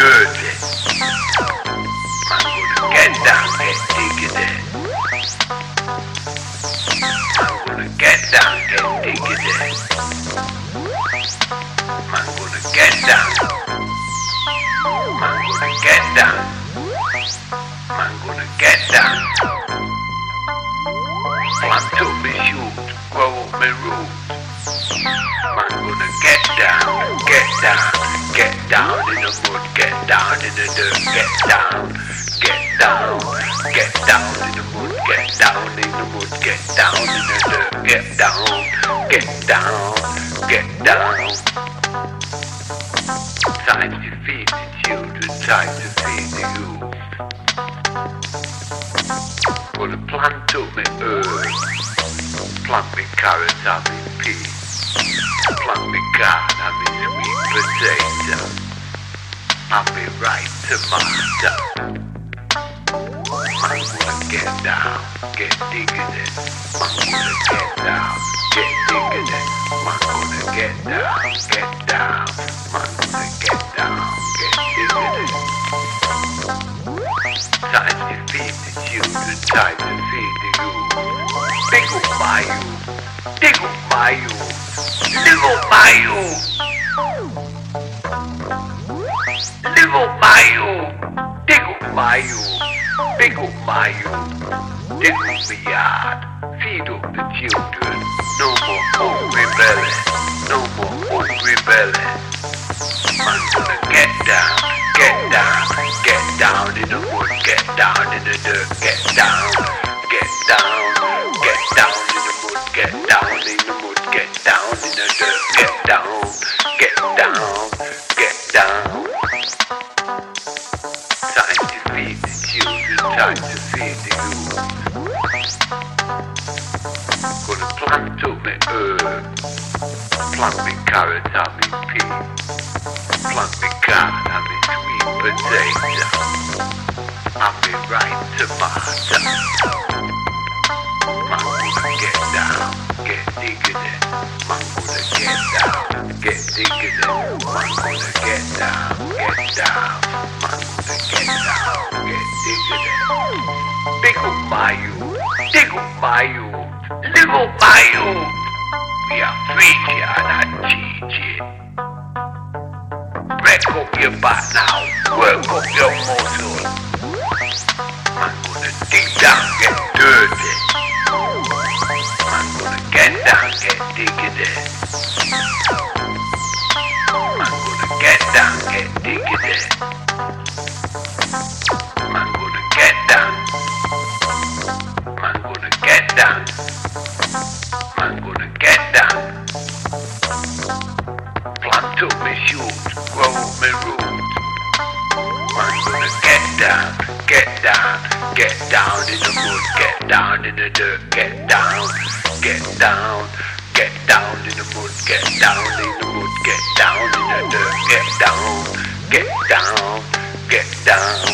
good. Man gonna get down, get dig it. Man gonna get down, get dig I'm gonna get down. I'm gonna get down. I'm gonna get down. Want to be shoot, grow me root. Man gonna get down, get down, get Get down, get down, get down in the mud, get down in the mud, get down in the dirt. Get down, get down, get down. Time to feed the children, time to feed the youth. Gonna plant up my earth, plant me carrots, I'm in. Plant me garden, I'm sweet potatoes. I'll be right to my stuff. My boy, get down, get digging it. My gonna get down, get digging it. My gonna get down, get down. My gonna get down, get digging it. Time to feed the children, time to feed the youth. Big old bayou, big old bayou, big old bayou. Big old Mayo, big old Mayo, big old Mayo, dig up the yard, feed up the children. No more hungry belly, no more hungry belly. tobe ö uh, Plank carrot ham in pea Plank carrot ham in sweet potato. Ham in ripe tomato Man gonna get down, get digging it Man gonna get down, get digging it Man gonna get down, get down. Man gonna get down, get digging up Big old dig up old bayou Little Mayo, via Fiji and Hajiji. Break up your back now, work up your muscle. I'm gonna dig down, get dirty. I'm gonna get down, get diggity. I'm gonna get down, get diggity. Plant Plateau me shoot, grow me root. I'm gonna get down, get down, get down in the mud, get down in the dirt, get down, get down, get down in the mud, get down in the mud, get down in the dirt, get down, get down, get down.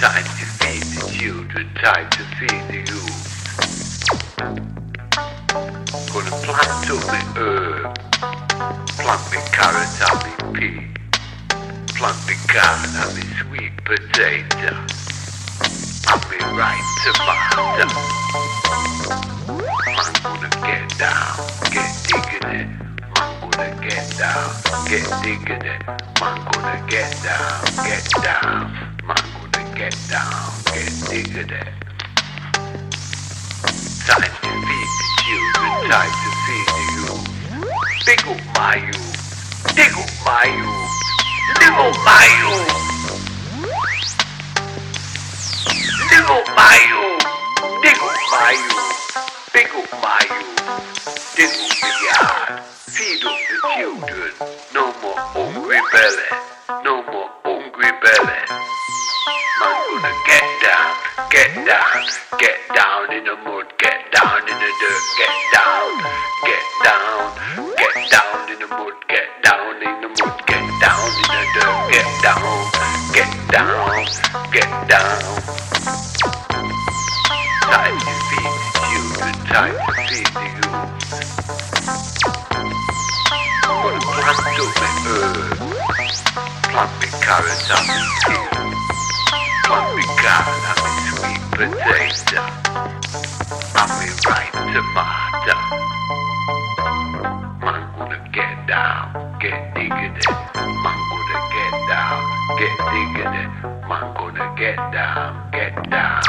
Time to feed the children, time to feed the youth the plant of the herb. Plant the carrot and the pea. Plant the garden and the sweet potato. And the ripe tomato. Man gonna get down, get digging it. Man gonna get down, get diggin' it. Man gonna get down, get down. Man gonna get down, get diggin' it. Time to feed the children. time to feed you. Digo Maio, Digo Mayu. Digo Maio, Digo Maio, Digo Mayu. Digo Maio, Digo Maio. Feed of the children, no more hungry rebellion. Get down, get down in the mud, get down in the dirt, get down, get down, get down in the mud, get down in the mud, get down in the dirt, get down, get down, get down. Time to feed the children, time to feed the youth. Gonna plant up the earth, plant the carrots and the field. Plant me me sweet potato And me ripe tomato gonna get down, get diggity gonna get down, get diggity gonna get down, get down